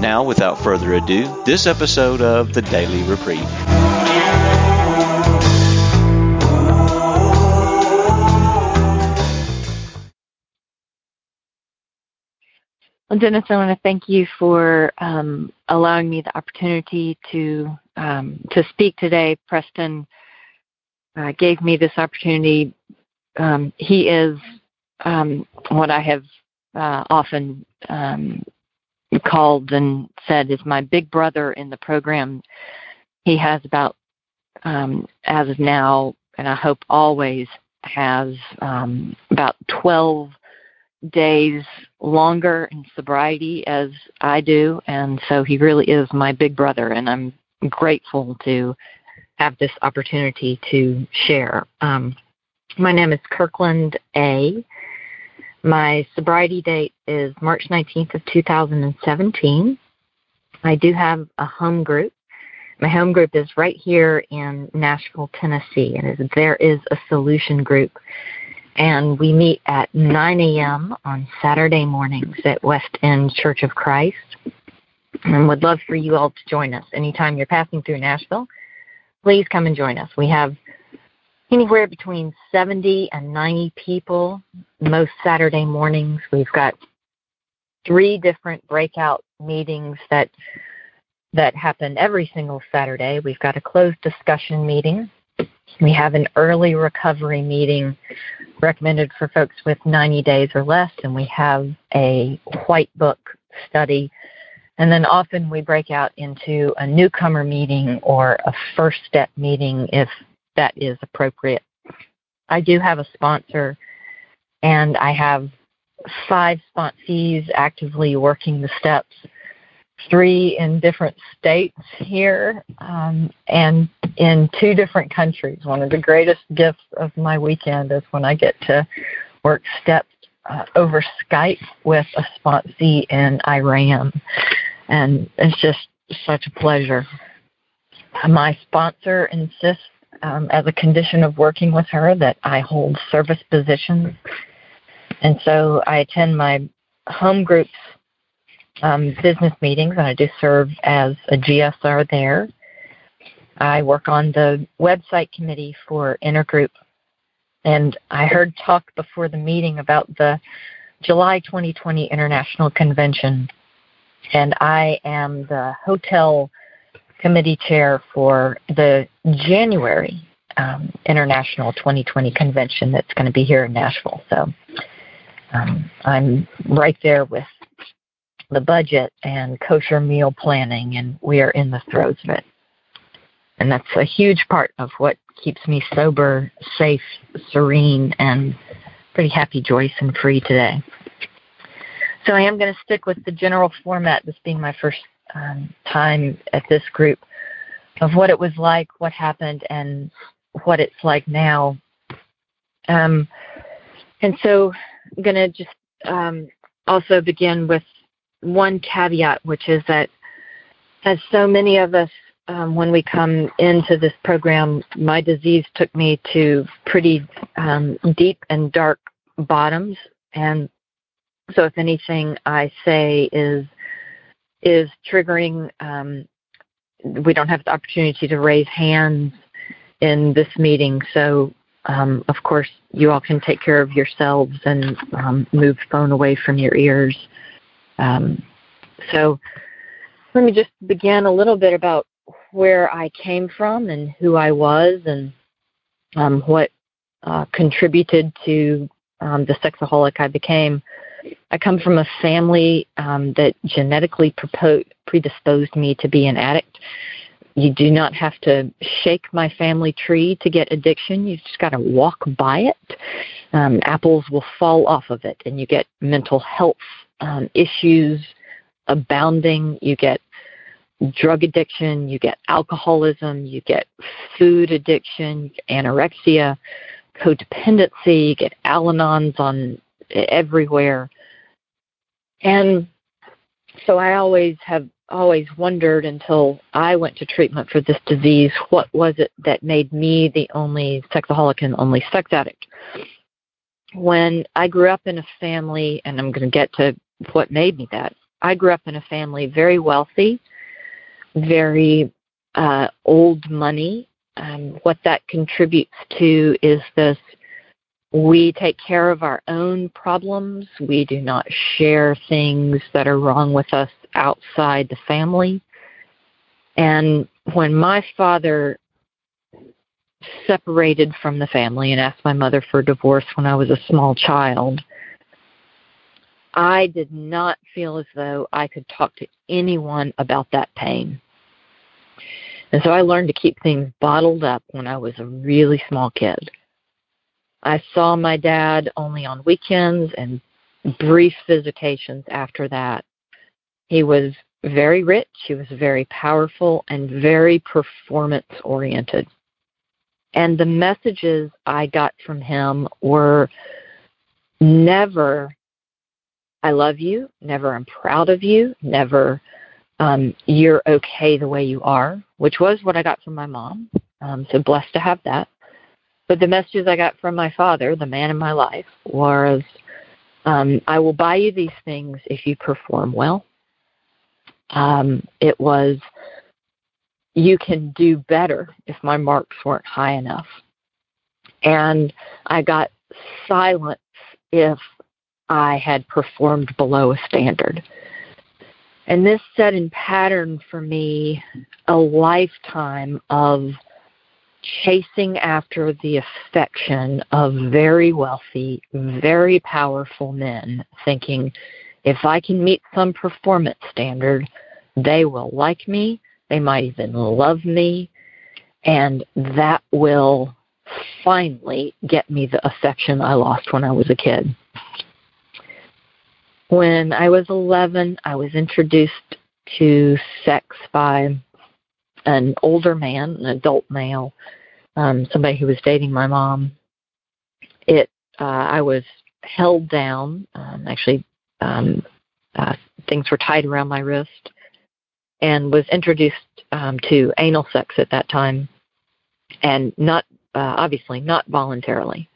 Now, without further ado, this episode of the Daily Reprieve. Well, Dennis, I want to thank you for um, allowing me the opportunity to um, to speak today. Preston uh, gave me this opportunity. Um, he is um, what I have uh, often um, called and said is my big brother in the program. He has about, um, as of now, and I hope always has um, about 12 days longer in sobriety as I do, and so he really is my big brother, and I'm grateful to have this opportunity to share. Um, my name is Kirkland A. My sobriety date is March 19th of 2017. I do have a home group. My home group is right here in Nashville, Tennessee, and there is a solution group and we meet at 9 a.m. on Saturday mornings at West End Church of Christ. And would love for you all to join us anytime you're passing through Nashville. Please come and join us. We have anywhere between 70 and 90 people most Saturday mornings. We've got three different breakout meetings that that happen every single Saturday. We've got a closed discussion meeting we have an early recovery meeting recommended for folks with 90 days or less, and we have a white book study. And then often we break out into a newcomer meeting or a first step meeting if that is appropriate. I do have a sponsor, and I have five sponsees actively working the steps three in different states here um, and in two different countries. One of the greatest gifts of my weekend is when I get to work steps uh, over Skype with a sponsee in Iran. And it's just such a pleasure. My sponsor insists, um, as a condition of working with her, that I hold service positions. And so I attend my home groups um, business meetings, and I do serve as a GSR there. I work on the website committee for Intergroup, and I heard talk before the meeting about the July 2020 International Convention, and I am the hotel committee chair for the January um, International 2020 Convention that's going to be here in Nashville. So um, I'm right there with the budget and kosher meal planning, and we are in the throes of it. And that's a huge part of what keeps me sober, safe, serene, and pretty happy, joyous, and free today. So I am going to stick with the general format, this being my first um, time at this group, of what it was like, what happened, and what it's like now. Um, and so I'm going to just um, also begin with one caveat, which is that as so many of us, um, when we come into this program, my disease took me to pretty um, deep and dark bottoms, and so if anything I say is is triggering, um, we don't have the opportunity to raise hands in this meeting, so um, of course, you all can take care of yourselves and um, move phone away from your ears. Um, so let me just begin a little bit about where I came from and who I was and um, what uh, contributed to um, the sexaholic I became. I come from a family um, that genetically predisposed me to be an addict. You do not have to shake my family tree to get addiction. You just got to walk by it. Um, apples will fall off of it, and you get mental health um, issues abounding. You get drug addiction, you get alcoholism, you get food addiction, anorexia, codependency, you get Al Anons on everywhere. And so I always have always wondered until I went to treatment for this disease, what was it that made me the only sexaholic and only sex addict? When I grew up in a family, and I'm going to get to what made me that, I grew up in a family very wealthy, very uh, old money. Um, what that contributes to is this we take care of our own problems. We do not share things that are wrong with us outside the family. And when my father separated from the family and asked my mother for divorce when I was a small child, I did not feel as though I could talk to anyone about that pain. And so I learned to keep things bottled up when I was a really small kid. I saw my dad only on weekends and brief visitations after that. He was very rich, he was very powerful, and very performance oriented. And the messages I got from him were never, I love you, never, I'm proud of you, never, um, you're okay the way you are, which was what I got from my mom. Um, so blessed to have that. But the messages I got from my father, the man in my life, was um, I will buy you these things if you perform well. Um, it was you can do better if my marks weren't high enough. And I got silence if I had performed below a standard. And this set in pattern for me a lifetime of chasing after the affection of very wealthy, very powerful men, thinking if I can meet some performance standard, they will like me, they might even love me, and that will finally get me the affection I lost when I was a kid. When I was 11, I was introduced to sex by an older man, an adult male, um, somebody who was dating my mom. It uh, I was held down. Um, actually, um, uh, things were tied around my wrist, and was introduced um, to anal sex at that time, and not uh, obviously not voluntarily.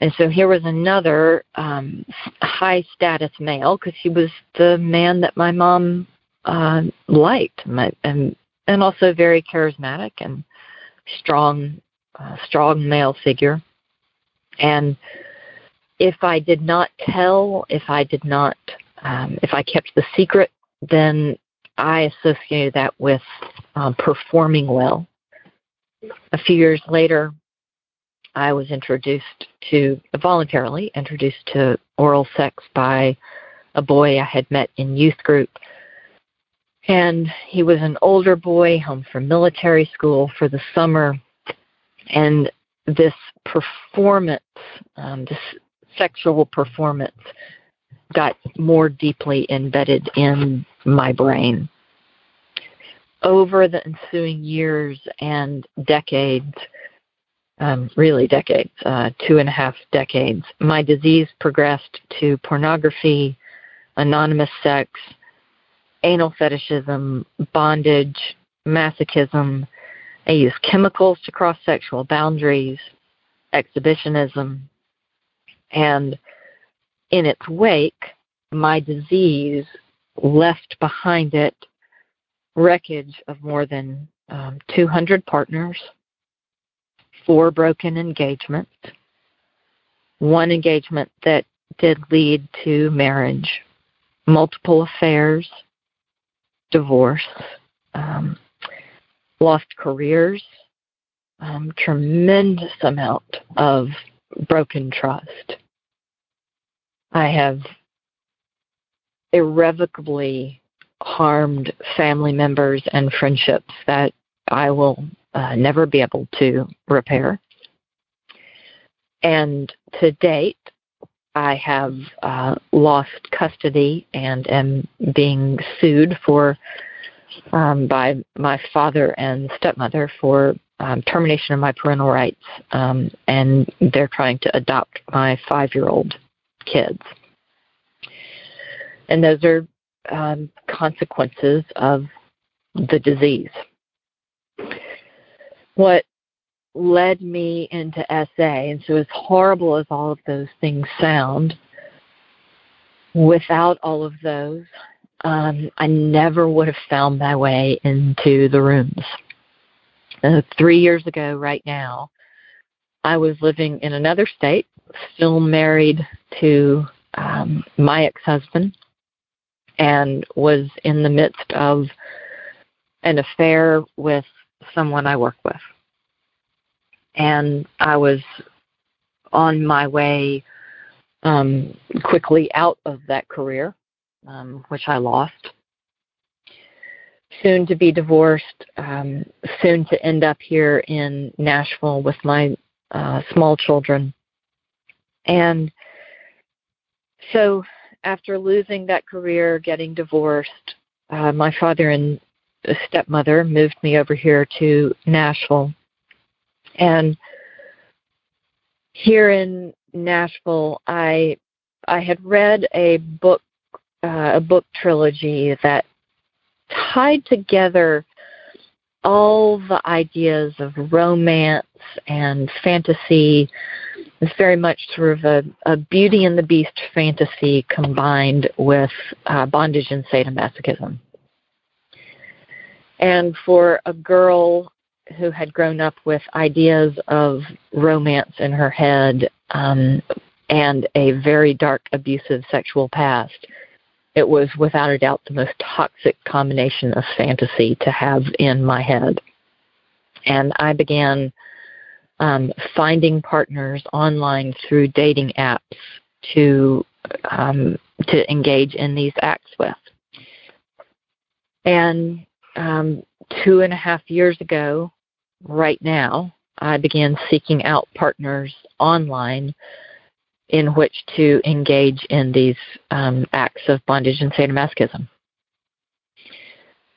And so here was another um, high status male because he was the man that my mom uh, liked, my, and and also very charismatic and strong, uh, strong male figure. And if I did not tell, if I did not, um, if I kept the secret, then I associated that with um, performing well. A few years later, I was introduced to, voluntarily introduced to oral sex by a boy I had met in youth group and he was an older boy home from military school for the summer. And this performance, um, this sexual performance, got more deeply embedded in my brain. Over the ensuing years and decades, um, really decades, uh, two and a half decades, my disease progressed to pornography, anonymous sex, anal fetishism, bondage, masochism. I use chemicals to cross sexual boundaries, exhibitionism, and in its wake, my disease left behind it wreckage of more than um, 200 partners, four broken engagements, one engagement that did lead to marriage, multiple affairs, divorce, um, lost careers, um, tremendous amount of broken trust. I have irrevocably harmed family members and friendships that I will uh, never be able to repair. And to date, I have uh, lost custody and am being sued for um, by my father and stepmother for um, termination of my parental rights, um, and they're trying to adopt my five year old kids. And those are um, consequences of the disease. What led me into SA, and so as horrible as all of those things sound, without all of those, um, I never would have found my way into the rooms. Uh, three years ago, right now, I was living in another state, still married to um, my ex husband, and was in the midst of an affair with someone I work with. And I was on my way um, quickly out of that career, um, which I lost. Soon to be divorced, um, soon to end up here in Nashville with my uh, small children. And so, after losing that career, getting divorced, uh, my father and stepmother moved me over here to Nashville. And here in Nashville, I I had read a book uh, a book trilogy that tied together all the ideas of romance and fantasy. It's very much sort of a, a Beauty and the Beast fantasy combined with uh, bondage and sadomasochism. And for a girl who had grown up with ideas of romance in her head um, and a very dark, abusive sexual past, it was without a doubt the most toxic combination of fantasy to have in my head. And I began um, finding partners online through dating apps to um, to engage in these acts with. And um, two and a half years ago, right now, I began seeking out partners online in which to engage in these um, acts of bondage and sadomasochism.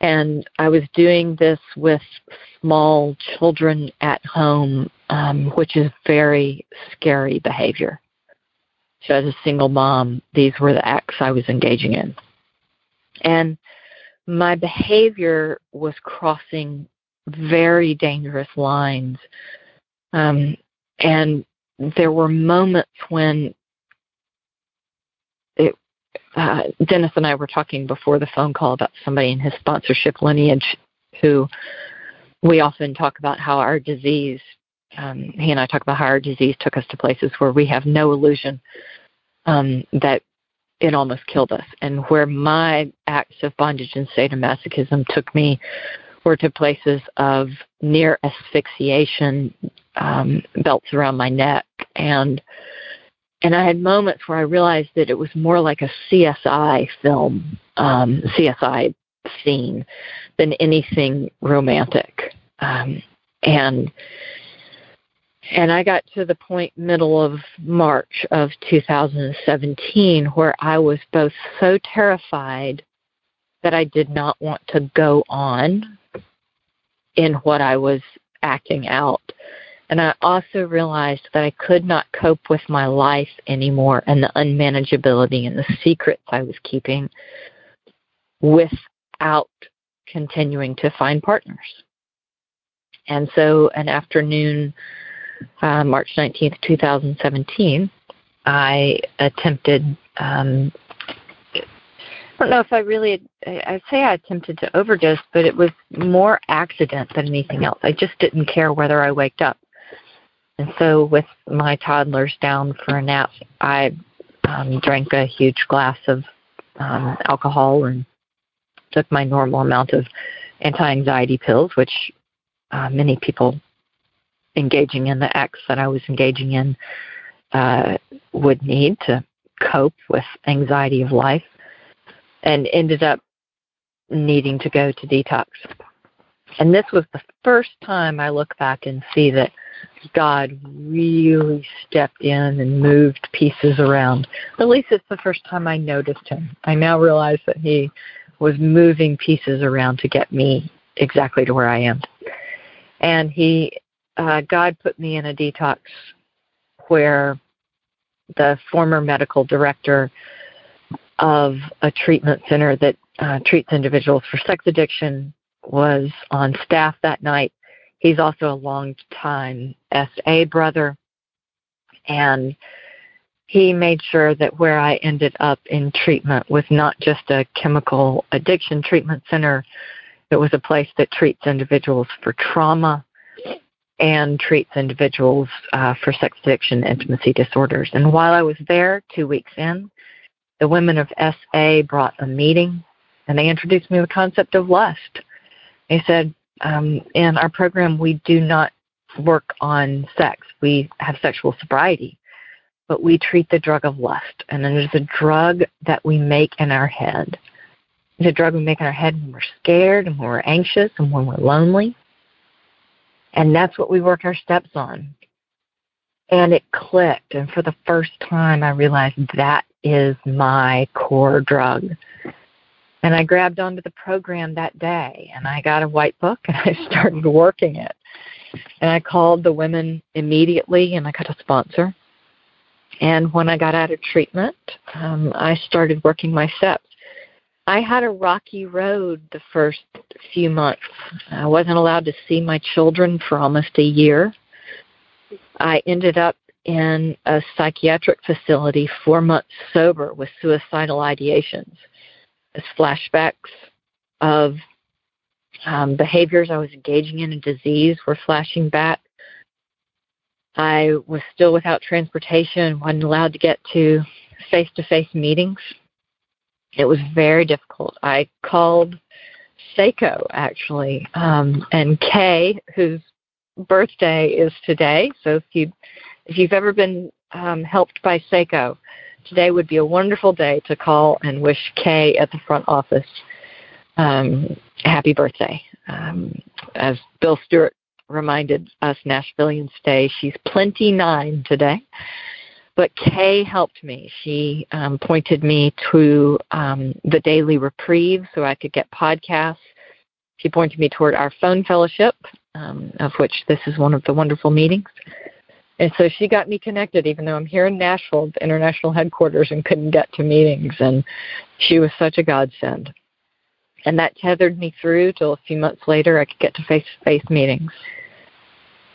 And I was doing this with small children at home, um, which is very scary behavior. So, as a single mom, these were the acts I was engaging in. And my behavior was crossing very dangerous lines. Um, and there were moments when it, uh, Dennis and I were talking before the phone call about somebody in his sponsorship lineage who we often talk about how our disease, um, he and I talk about how our disease took us to places where we have no illusion um, that it almost killed us. And where my acts of bondage and sadomasochism took me were to places of near asphyxiation, um, belts around my neck, and and I had moments where I realized that it was more like a CSI film, um, CSI scene, than anything romantic. Um, and and I got to the point middle of March of 2017 where I was both so terrified that I did not want to go on in what I was acting out. And I also realized that I could not cope with my life anymore and the unmanageability and the secrets I was keeping without continuing to find partners. And so, an afternoon, uh, March 19th, 2017, I attempted um, don't know if I really, I'd say I attempted to overdose, but it was more accident than anything else. I just didn't care whether I waked up. And so, with my toddlers down for a nap, I um, drank a huge glass of um, alcohol and took my normal amount of anti-anxiety pills, which uh, many people engaging in the acts that I was engaging in uh, would need to cope with anxiety of life and ended up needing to go to detox. And this was the first time I look back and see that God really stepped in and moved pieces around. At least it's the first time I noticed him. I now realize that he was moving pieces around to get me exactly to where I am. And he, uh, God put me in a detox where the former medical director of a treatment center that uh, treats individuals for sex addiction was on staff that night. He's also a long-time SA brother, and he made sure that where I ended up in treatment was not just a chemical addiction treatment center, it was a place that treats individuals for trauma and treats individuals uh, for sex addiction intimacy disorders. And while I was there, two weeks in, the women of SA brought a meeting and they introduced me to the concept of lust. They said, um, in our program, we do not work on sex. We have sexual sobriety, but we treat the drug of lust. And it is a drug that we make in our head. It's a drug we make in our head when we're scared and when we're anxious and when we're lonely. And that's what we work our steps on. And it clicked. And for the first time, I realized that is my core drug. And I grabbed onto the program that day and I got a white book and I started working it. And I called the women immediately and I got a sponsor. And when I got out of treatment, um, I started working my steps. I had a rocky road the first few months. I wasn't allowed to see my children for almost a year. I ended up in a psychiatric facility four months sober with suicidal ideations as flashbacks of um, behaviors I was engaging in and disease were flashing back. I was still without transportation, wasn't allowed to get to face to face meetings. It was very difficult. I called SAICO actually, um, and Kay, whose birthday is today. So if you if you've ever been um, helped by SAICO, today would be a wonderful day to call and wish Kay at the front office um, happy birthday. Um, as Bill Stewart reminded us Nashvillians Day, she's plenty nine today. But Kay helped me. She um, pointed me to um, the Daily Reprieve so I could get podcasts. She pointed me toward our phone fellowship, um, of which this is one of the wonderful meetings. And so she got me connected, even though I'm here in Nashville, the international headquarters, and couldn't get to meetings. And she was such a godsend. And that tethered me through till a few months later I could get to face to face meetings.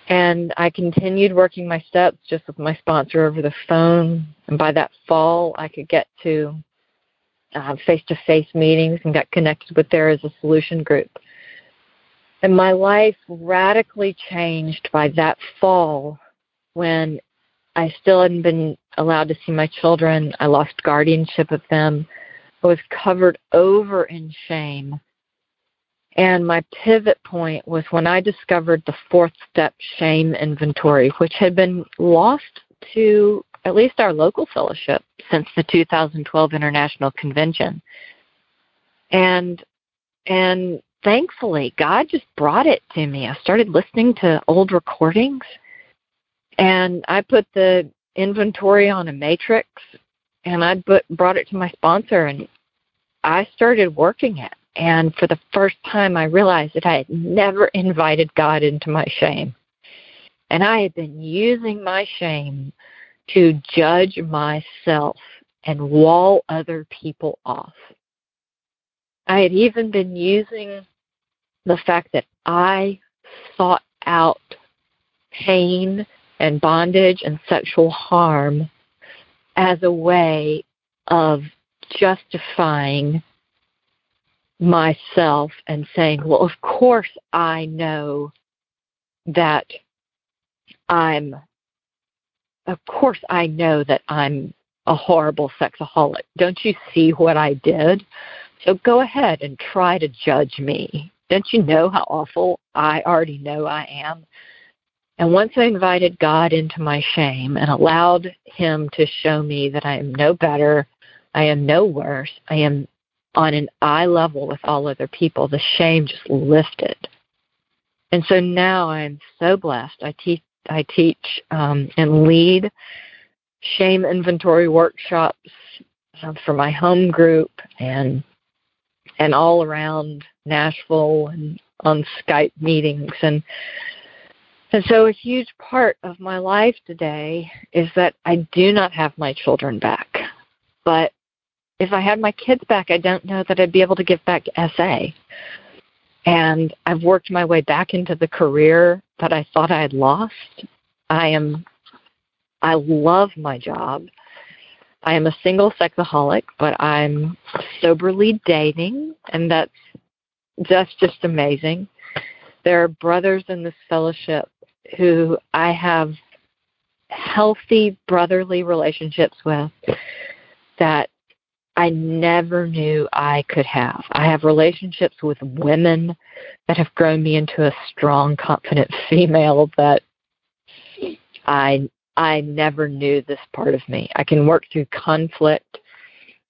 And I continued working my steps just with my sponsor over the phone. And by that fall, I could get to face to face meetings and got connected with there as a solution group. And my life radically changed by that fall when I still hadn't been allowed to see my children. I lost guardianship of them. I was covered over in shame and my pivot point was when I discovered the fourth step shame inventory, which had been lost to at least our local fellowship since the 2012 International Convention. And and thankfully God just brought it to me. I started listening to old recordings and I put the inventory on a matrix and I brought it to my sponsor and I started working it and for the first time, I realized that I had never invited God into my shame. And I had been using my shame to judge myself and wall other people off. I had even been using the fact that I sought out pain and bondage and sexual harm as a way of justifying myself and saying, well, of course I know that I'm, of course I know that I'm a horrible sexaholic. Don't you see what I did? So go ahead and try to judge me. Don't you know how awful I already know I am? And once I invited God into my shame and allowed Him to show me that I am no better, I am no worse, I am on an eye level with all other people, the shame just lifted. And so now I'm so blessed. I teach I teach um, and lead shame inventory workshops uh, for my home group and and all around Nashville and on Skype meetings and and so a huge part of my life today is that I do not have my children back. But if I had my kids back, I don't know that I'd be able to give back SA. And I've worked my way back into the career that I thought I had lost. I am I love my job. I am a single sexaholic, but I'm soberly dating, and that's that's just amazing. There are brothers in this fellowship who I have healthy brotherly relationships with that I never knew I could have. I have relationships with women that have grown me into a strong, confident female that I I never knew this part of me. I can work through conflict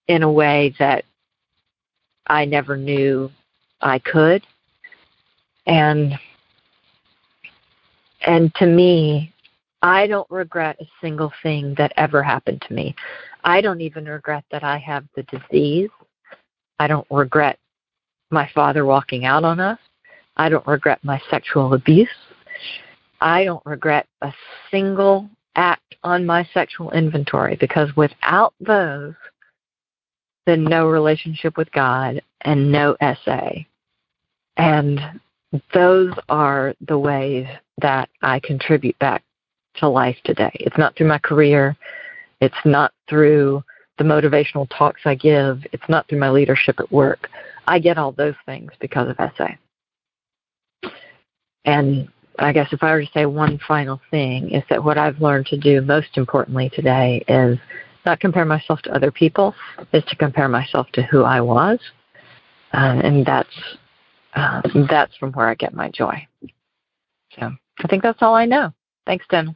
in a way that I never knew I could. And and to me, I don't regret a single thing that ever happened to me. I don't even regret that I have the disease. I don't regret my father walking out on us. I don't regret my sexual abuse. I don't regret a single act on my sexual inventory because without those, then no relationship with God and no SA. And those are the ways that I contribute back to life today. It's not through my career. It's not through the motivational talks I give. It's not through my leadership at work. I get all those things because of SA. And I guess if I were to say one final thing, is that what I've learned to do most importantly today is not compare myself to other people, is to compare myself to who I was. Uh, and that's uh, that's from where I get my joy. So I think that's all I know. Thanks, Dennis.